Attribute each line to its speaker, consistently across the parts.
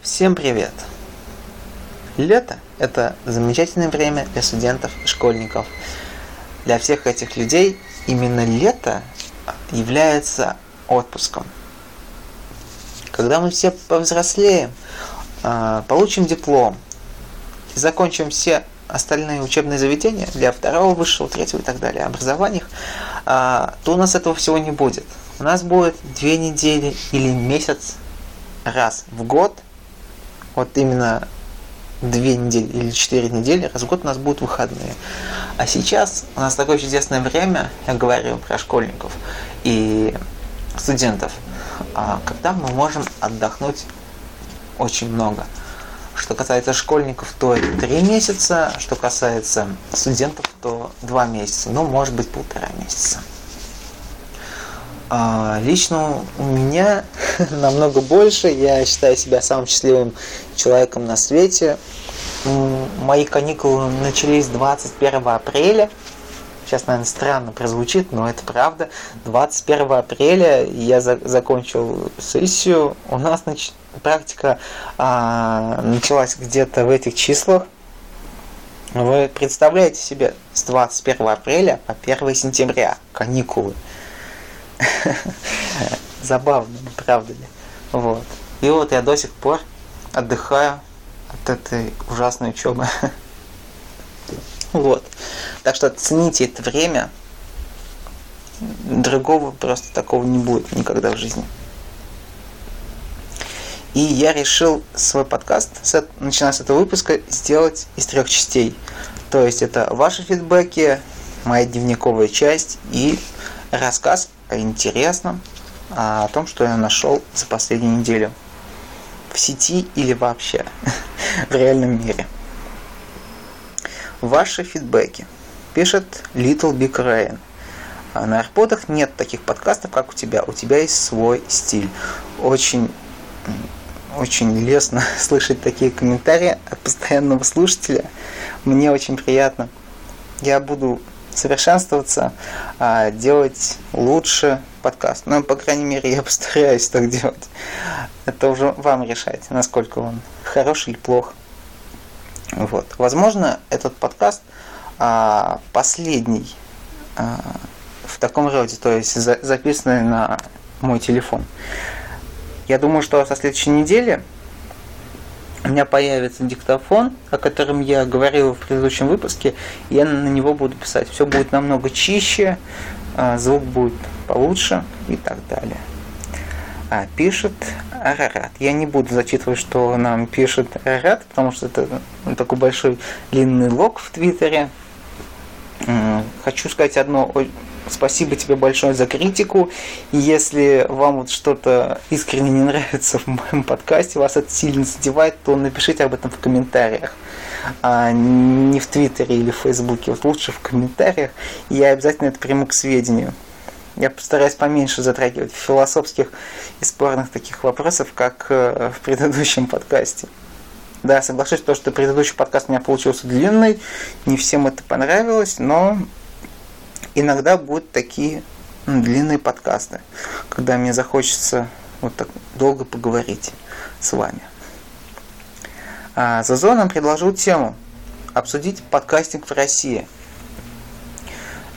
Speaker 1: Всем привет! Лето – это замечательное время для студентов и школьников. Для всех этих людей именно лето является отпуском. Когда мы все повзрослеем, а, получим диплом и закончим все остальные учебные заведения для второго, высшего, третьего и так далее образованиях, а, то у нас этого всего не будет. У нас будет две недели или месяц раз в год, вот именно две недели или четыре недели, раз в год у нас будут выходные. А сейчас у нас такое чудесное время, я говорю про школьников и студентов, а, когда мы можем отдохнуть очень много. Что касается школьников, то это три месяца, что касается студентов, то два месяца, ну, может быть, полтора месяца. А, лично у меня намного больше. Я считаю себя самым счастливым человеком на свете. Мои каникулы начались 21 апреля. Сейчас, наверное, странно прозвучит, но это правда. 21 апреля я за закончил сессию. У нас нач практика а, началась где-то в этих числах. Вы представляете себе с 21 апреля по 1 сентября каникулы. Забавно, правда ли? Вот. И вот я до сих пор отдыхаю от этой ужасной учебы. Вот. Так что цените это время. Другого просто такого не будет никогда в жизни. И я решил свой подкаст, начиная с этого выпуска, сделать из трех частей. То есть это ваши фидбэки, моя дневниковая часть и рассказ о интересном, о том, что я нашел за последнюю неделю в сети или вообще в реальном мире. Ваши фидбэки. Пишет Little Big Rain. А на AirPod'ах нет таких подкастов, как у тебя. У тебя есть свой стиль. Очень, очень лестно слышать такие комментарии от постоянного слушателя. Мне очень приятно. Я буду совершенствоваться, а делать лучше подкаст. Ну, по крайней мере, я постараюсь так делать. Это уже вам решать, насколько он хорош или плох. Вот. Возможно, этот подкаст а, последний а, в таком роде, то есть за, записанный на мой телефон. Я думаю, что со следующей недели у меня появится диктофон, о котором я говорил в предыдущем выпуске, и я на него буду писать. Все будет намного чище, а, звук будет получше и так далее. А, пишет Арарат. Я не буду зачитывать, что нам пишет Арарат, потому что это такой большой длинный лог в Твиттере. Хочу сказать одно Спасибо тебе большое за критику. Если вам вот что-то искренне не нравится в моем подкасте, вас это сильно задевает, то напишите об этом в комментариях. А не в Твиттере или в Фейсбуке, вот лучше в комментариях. Я обязательно это приму к сведению. Я постараюсь поменьше затрагивать философских и спорных таких вопросов, как э, в предыдущем подкасте. Да, соглашусь, то, что предыдущий подкаст у меня получился длинный, не всем это понравилось, но иногда будут такие длинные подкасты, когда мне захочется вот так долго поговорить с вами. А Зазо нам предложил тему обсудить подкастинг в России.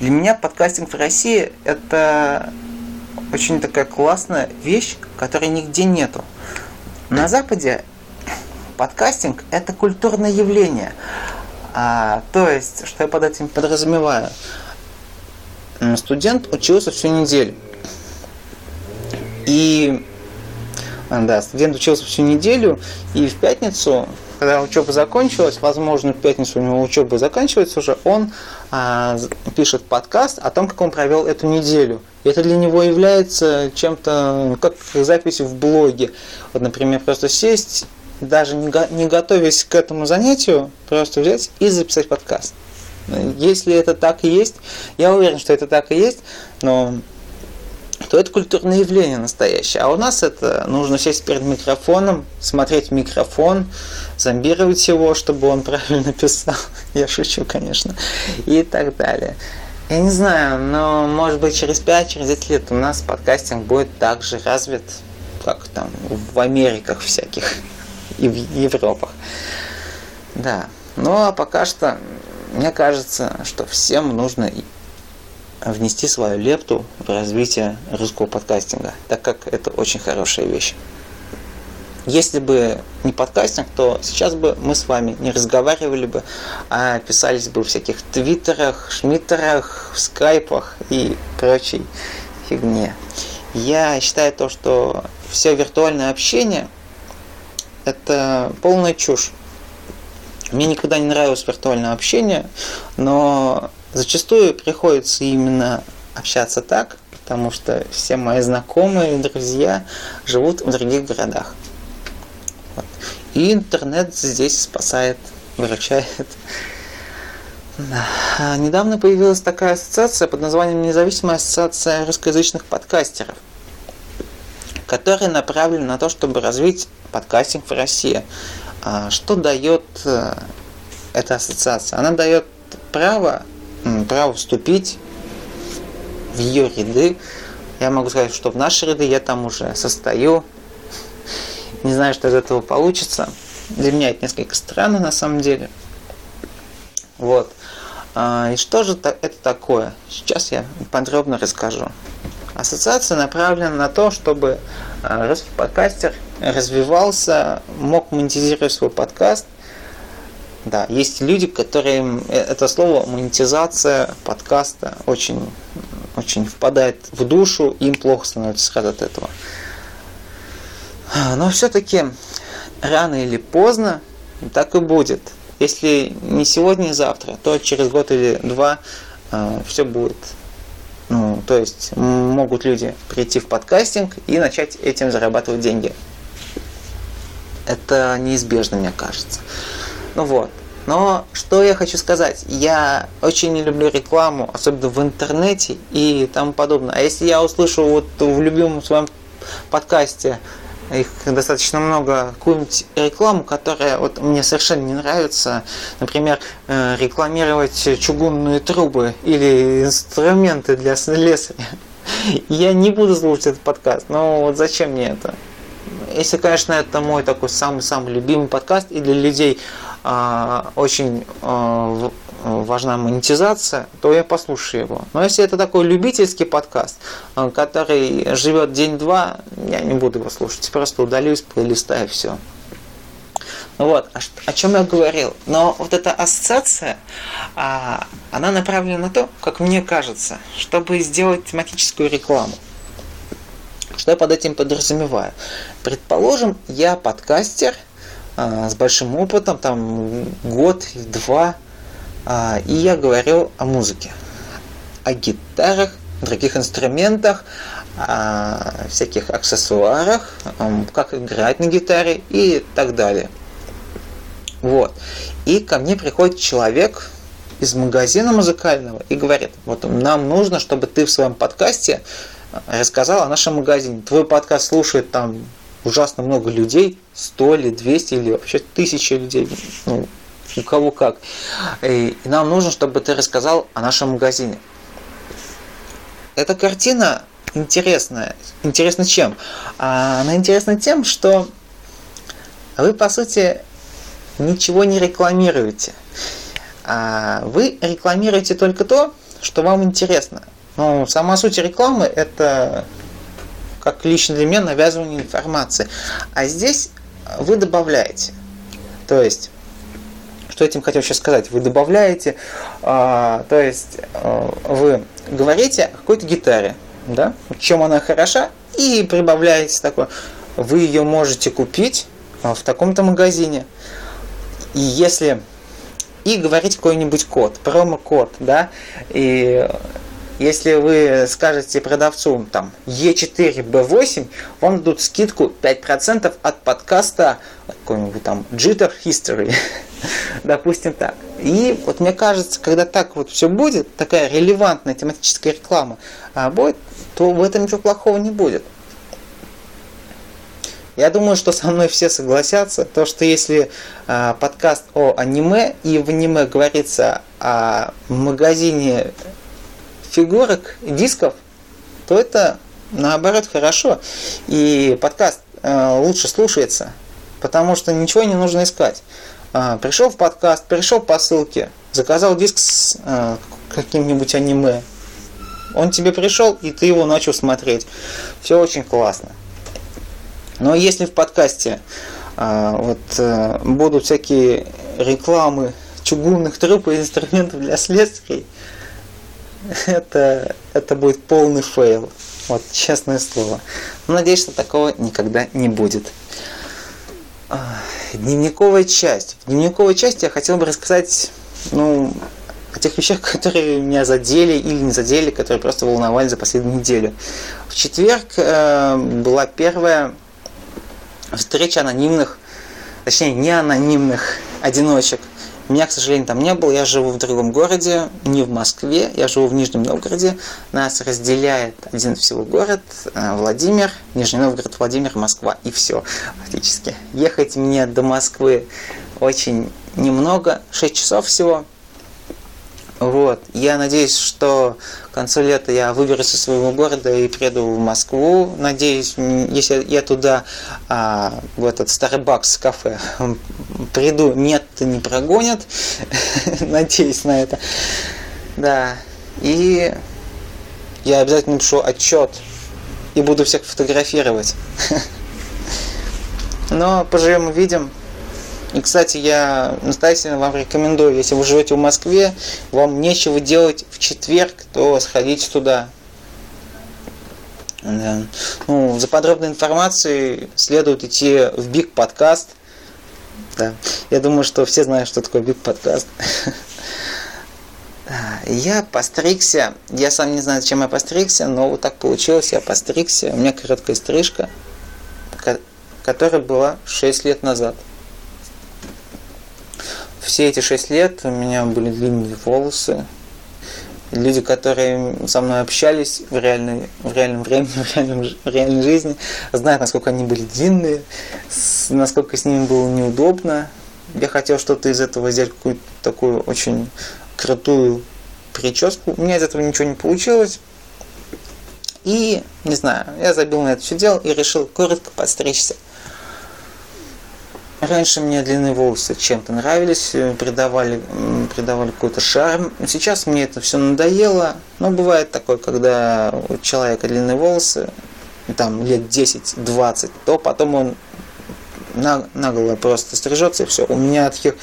Speaker 1: Для меня подкастинг в России это очень такая классная вещь, которой нигде нету. На Западе подкастинг это культурное явление. А, то есть, что я под этим подразумеваю? студент учился всю неделю. И да, студент учился всю неделю, и в пятницу, когда учеба закончилась, возможно, в пятницу у него учеба заканчивается уже, он а, пишет подкаст о том, как он провел эту неделю. И это для него является чем-то, как запись в блоге. Вот, например, просто сесть, даже не, не готовясь к этому занятию, просто взять и записать подкаст. Если это так и есть, я уверен, что это так и есть, но то это культурное явление настоящее. А у нас это нужно сесть перед микрофоном, смотреть микрофон, зомбировать его, чтобы он правильно писал. Я шучу, конечно. И так далее. Я не знаю, но может быть через 5-10 через лет у нас подкастинг будет так же развит, как там в Америках всяких и в Европах. Да. Ну а пока что, мне кажется, что всем нужно внести свою лепту в развитие русского подкастинга, так как это очень хорошая вещь. Если бы не подкастинг, то сейчас бы мы с вами не разговаривали бы, а писались бы в всяких твиттерах, шмиттерах, скайпах и прочей фигне. Я считаю то, что все виртуальное общение – это полная чушь. Мне никогда не нравилось виртуальное общение, но зачастую приходится именно общаться так, потому что все мои знакомые и друзья живут в других городах. Вот. И интернет здесь спасает, выручает. Да. А недавно появилась такая ассоциация под названием Независимая ассоциация русскоязычных подкастеров, которая направлена на то, чтобы развить подкастинг в России. А что дает э, эта ассоциация? Она дает право, право вступить в ее ряды. Я могу сказать, что в наши ряды я там уже состою. Не знаю, что из этого получится. Для меня это несколько странно на самом деле. Вот. А, и что же это такое? Сейчас я подробно расскажу. Ассоциация направлена на то, чтобы а, русский подкастер развивался, мог монетизировать свой подкаст. Да, есть люди, которые это слово монетизация подкаста очень, очень впадает в душу, им плохо становится от этого. Но все-таки рано или поздно так и будет. Если не сегодня, не завтра, то через год или два э, все будет ну, то есть могут люди прийти в подкастинг и начать этим зарабатывать деньги. Это неизбежно, мне кажется. Ну вот. Но что я хочу сказать? Я очень не люблю рекламу, особенно в интернете и тому подобное. А если я услышу вот в любимом своем подкасте их достаточно много, какую-нибудь рекламу, которая вот мне совершенно не нравится, например, э, рекламировать чугунные трубы или инструменты для слесаря. Я не буду слушать этот подкаст, но вот зачем мне это? Если, конечно, это мой такой самый-самый любимый подкаст, и для людей очень а, важна монетизация, то я послушаю его. Но если это такой любительский подкаст, который живет день-два, я не буду его слушать. Просто удалюсь, плейлиста и все. Вот, о, чем я говорил. Но вот эта ассоциация, а, она направлена на то, как мне кажется, чтобы сделать тематическую рекламу. Что я под этим подразумеваю? Предположим, я подкастер а, с большим опытом, там год-два, а, и я говорил о музыке, о гитарах, других инструментах, о всяких аксессуарах, как играть на гитаре и так далее. Вот. И ко мне приходит человек из магазина музыкального и говорит, вот нам нужно, чтобы ты в своем подкасте рассказал о нашем магазине. Твой подкаст слушает там ужасно много людей, 100 или 200 или вообще тысячи людей. Ну, у кого как. И нам нужно, чтобы ты рассказал о нашем магазине. Эта картина интересная. Интересна чем? А, она интересна тем, что вы, по сути, ничего не рекламируете. А вы рекламируете только то, что вам интересно. Ну, сама суть рекламы – это, как лично для меня, навязывание информации. А здесь вы добавляете. То есть, что этим хотел сейчас сказать? Вы добавляете, а, то есть а, вы говорите о какой-то гитаре, да, чем она хороша, и прибавляете такое. Вы ее можете купить а, в таком-то магазине. И если и говорить какой-нибудь код, промокод, да, и если вы скажете продавцу там E4B8, вам дадут скидку 5% от подкаста какой-нибудь там Jitter History. Допустим так. И вот мне кажется, когда так вот все будет, такая релевантная тематическая реклама а, будет, то в этом ничего плохого не будет. Я думаю, что со мной все согласятся, то что если э, подкаст о аниме, и в аниме говорится о магазине фигурок, дисков, то это наоборот хорошо. И подкаст э, лучше слушается. потому что ничего не нужно искать. А, пришел в подкаст, пришел по ссылке, заказал диск с а, каким-нибудь аниме. Он тебе пришел, и ты его начал смотреть. Все очень классно. Но если в подкасте вот будут всякие рекламы чугунных труб и инструментов для следствий, это, это будет полный fail. Вот, честное слово. надеюсь, что такого никогда не будет. Дневниковая часть. В дневниковой части я хотел бы рассказать, ну, о тех вещах, которые меня задели или не задели, которые просто волновали за последнюю неделю. В четверг э, была первая встреча анонимных, точнее не анонимных одиночек меня, к сожалению, там не было. Я живу в другом городе, не в Москве. Я живу в Нижнем Новгороде. Нас разделяет один всего город, э, Владимир, Нижний Новгород, Владимир, Москва. И все, фактически. Ехать мне до Москвы очень немного, 6 часов всего. Вот. Я надеюсь, что к концу лета я выберусь из своего города и приеду в Москву. Надеюсь, если я туда, а, в этот Starbucks кафе приду, нет, не прогонят. Надеюсь на это. Да. И я обязательно напишу отчет и буду всех фотографировать. Но поживем увидим. И, кстати, я настоятельно вам рекомендую, если вы живете в Москве, вам нечего делать в четверг, то сходите туда. Да. Ну, за подробной информацией следует идти в Биг подкаст. Да. Я думаю, что все знают, что такое Биг подкаст. Я постригся, я сам не знаю, зачем я постригся, но вот так получилось, я постригся, у меня короткая стрижка, которая была 6 лет назад все эти шесть лет у меня были длинные волосы. Люди, которые со мной общались в, реальной, в реальном времени, в, реальном, в реальной жизни, знают, насколько они были длинные, насколько с ними было неудобно. Я хотел что-то из этого сделать, какую-то такую очень крутую прическу. У меня из этого ничего не получилось. И, не знаю, я забил на это все дело и решил коротко подстричься. Раньше мне длинные волосы чем-то нравились, э, придавали, придавали какой-то шарм. Сейчас мне это все надоело. Но бывает такое, когда у человека длинные волосы, там лет 10-20, то потом он наголо просто стрижется и все. У меня таких,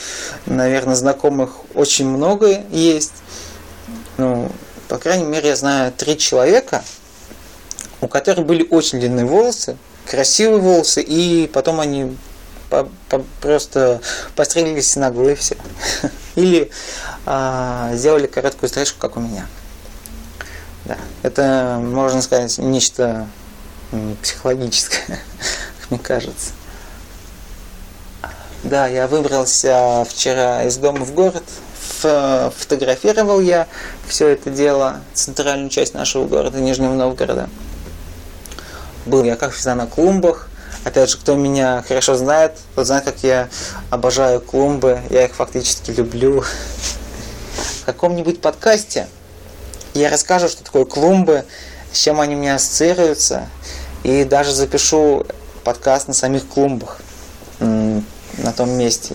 Speaker 1: наверное, знакомых очень много есть. Ну, по крайней мере, я знаю три человека, у которых были очень длинные волосы, красивые волосы, и потом они по, по, просто пострелились нагло и все. Или а, сделали короткую стрижку, как у меня. Да, это, можно сказать, нечто психологическое, как мне кажется. Да, я выбрался вчера из дома в город, фотографировал я все это дело, центральную часть нашего города, Нижнего Новгорода. Был я, как всегда, на клумбах, Опять же, кто меня хорошо знает, тот знает, как я обожаю клумбы, я их фактически люблю. В каком-нибудь подкасте я расскажу, что такое клумбы, с чем они у меня ассоциируются, и даже запишу подкаст на самих клумбах, на том месте.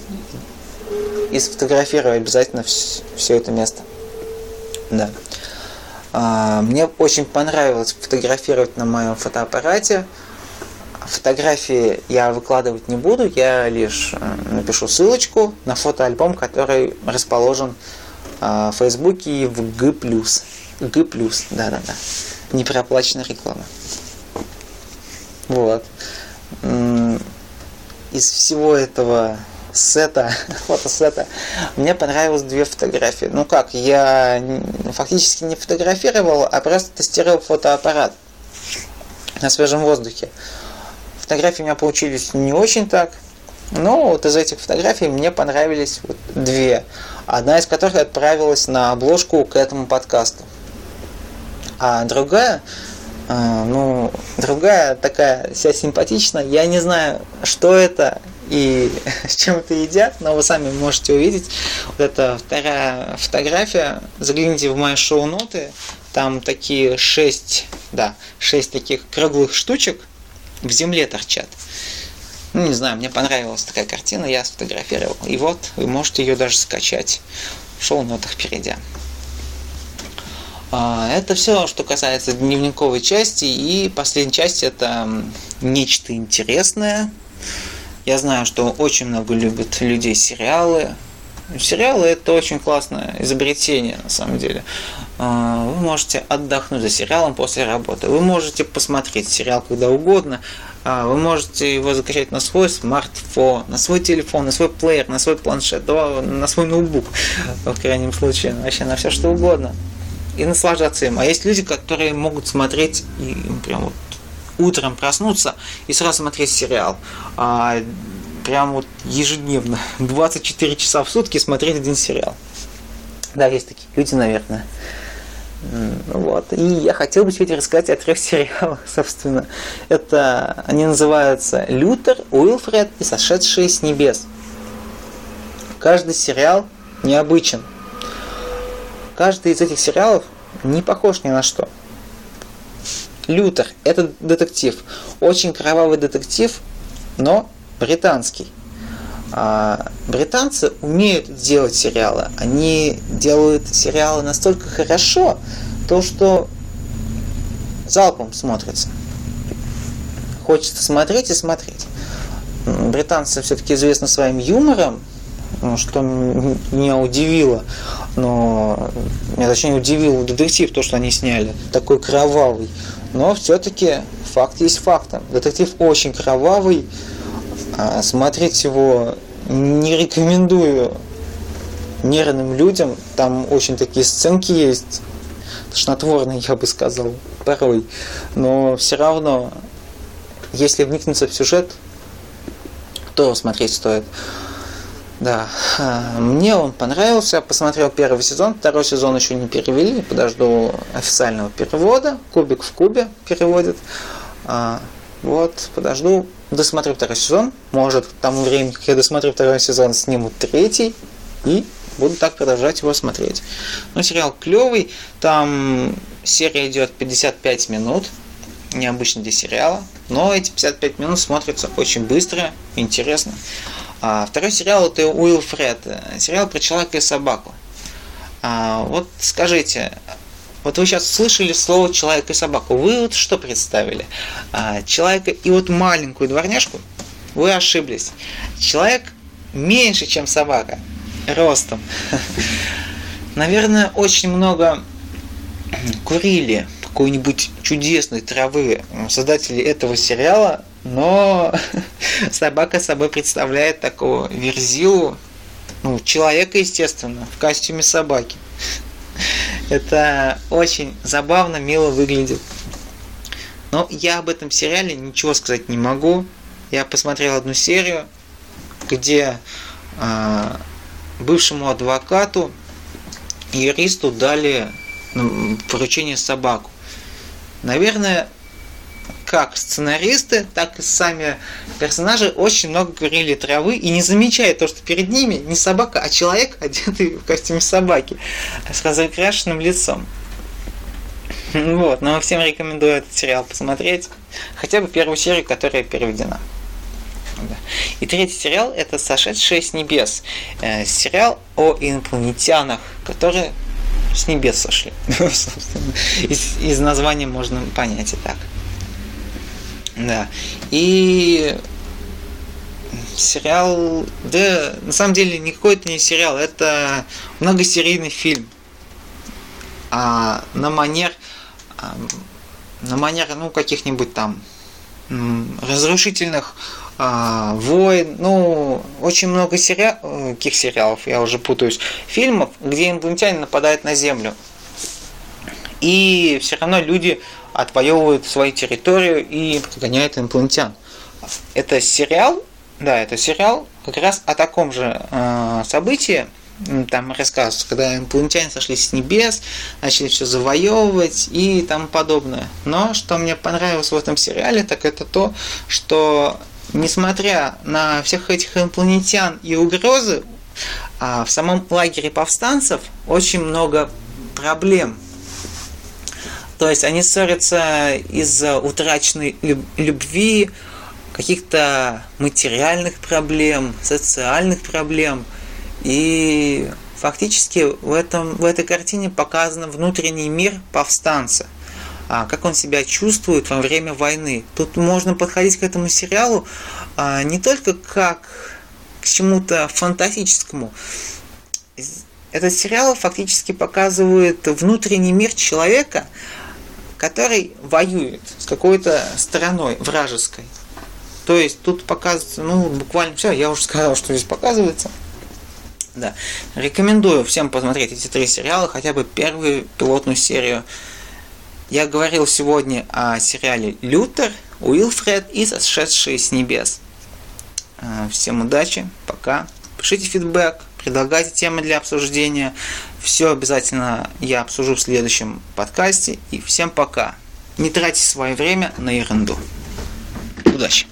Speaker 1: И сфотографирую обязательно все это место. Да. А, мне очень понравилось фотографировать на моем фотоаппарате. Фотографии я выкладывать не буду, я лишь э, напишу ссылочку на фотоальбом, который расположен э, в Фейсбуке и в G+. G+, да-да-да. Не проплаченная реклама. Вот. Из всего этого сета, фотосета, мне понравилось две фотографии. Ну как, я фактически не фотографировал, а просто тестировал фотоаппарат на свежем воздухе. Фотографии у меня получились не очень так. Но вот из этих фотографий мне понравились вот две. Одна из которых отправилась на обложку к этому подкасту. А другая, а, ну, другая такая вся симпатичная. Я не знаю, что это и с чем это едят, но вы сами можете увидеть. Вот это вторая фотография. Загляните в мои шоу-ноты. Там такие шесть, да, шесть таких круглых штучек – в земле торчат. Ну, не знаю, мне понравилась такая картина, я сфотографировал. И вот, вы можете ее даже скачать в шоу-нотах перейдя. А, это все, что касается дневниковой части. И последняя часть это нечто интересное. Я знаю, что очень много любят людей сериалы. Сериалы это очень классное изобретение, на самом деле. А, вы можете отдохнуть за сериалом после работы. Вы можете посмотреть сериал когда угодно. А, вы можете его закачать на свой смартфон, на свой телефон, на свой плеер, на свой планшет, на свой ноутбук, в крайнем случае, вообще на все что угодно. И наслаждаться им. А есть люди, которые могут смотреть и прям вот утром проснуться и сразу смотреть сериал. А, прям вот ежедневно, 24 часа в сутки смотреть один сериал. Да, есть такие люди, наверное. Вот. И я хотел бы сегодня рассказать о трех сериалах, собственно. Это они называются Лютер, Уилфред и Сошедшие с небес. Каждый сериал необычен. Каждый из этих сериалов не похож ни на что. Лютер – это детектив. Очень кровавый детектив, но британский. А британцы умеют делать сериалы. Они делают сериалы настолько хорошо, то что залпом смотрится. Хочется смотреть и смотреть. Британцы все-таки известны своим юмором, ну, что меня удивило, но меня точнее удивил детектив, то, что они сняли, такой кровавый. Но все-таки факт есть фактом. Детектив очень кровавый, смотреть его не рекомендую нервным людям. Там очень такие сценки есть, тошнотворные, я бы сказал, порой. Но все равно, если вникнуться в сюжет, то смотреть стоит. Да, мне он понравился, посмотрел первый сезон, второй сезон еще не перевели, подожду официального перевода, кубик в кубе переводит. А, вот, подожду, досмотрю второй сезон. Может, к тому времени, как я досмотрю второй сезон, снимут третий. И буду так продолжать его смотреть. Ну, сериал клевый. Там серия идет 55 минут. Необычно для сериала. Но эти 55 минут смотрятся очень быстро, интересно. А второй сериал это Уилфред. Сериал про человека и собаку. А, вот скажите, вот вы сейчас слышали слово человек и собаку. Вы вот что представили? А, человека и вот маленькую дворняжку? Вы ошиблись. Человек меньше, чем собака. Ростом. Наверное, очень много курили какой-нибудь чудесной травы создатели этого сериала, но собака собой представляет такого верзилу, ну, человека, естественно, в костюме собаки. Это очень забавно, мило выглядит. Но я об этом сериале ничего сказать не могу. Я посмотрел одну серию, где э, бывшему адвокату юристу дали поручение собаку. Наверное, как сценаристы, так и сами персонажи очень много курили травы и не замечая то, что перед ними не собака, а человек, одетый в костюме собаки, с разукрашенным лицом. Вот, но всем рекомендую этот сериал посмотреть. Хотя бы первую серию, которая переведена. И третий сериал это «Сошедшие с небес». Э, сериал о инопланетянах, которые с небес сошли. из, названия можно понять и так. Да. И сериал, да, на самом деле никакой это не сериал, это многосерийный фильм. А на манер, а, на манер, ну, каких-нибудь там разрушительных а, войн, ну, очень много сериал, каких сериалов, я уже путаюсь, фильмов, где инопланетяне нападают на Землю. И все равно люди отвоевывают свою территорию и прогоняют инопланетян. Это сериал, да, это сериал как раз о таком же э, событии, там рассказывается, когда инопланетяне сошли с небес, начали все завоевывать и тому подобное. Но что мне понравилось в этом сериале, так это то, что несмотря на всех этих инопланетян и угрозы, а в самом лагере повстанцев очень много проблем то есть они ссорятся из-за утраченной любви, каких-то материальных проблем, социальных проблем. И фактически в, этом, в этой картине показан внутренний мир повстанца – а, как он себя чувствует во время войны. Тут можно подходить к этому сериалу а, не только как к чему-то фантастическому. Этот сериал фактически показывает внутренний мир человека, который воюет с какой-то стороной вражеской. То есть тут показывается, ну, буквально все, я уже сказал, что здесь показывается. Да. Рекомендую всем посмотреть эти три сериала, хотя бы первую пилотную серию. Я говорил сегодня о сериале «Лютер», «Уилфред» и «Сошедшие с небес». А, всем удачи, пока. Пишите фидбэк, предлагайте темы для обсуждения. Все обязательно я обсужу в следующем подкасте. И всем пока. Не тратьте свое время на ерунду. Удачи!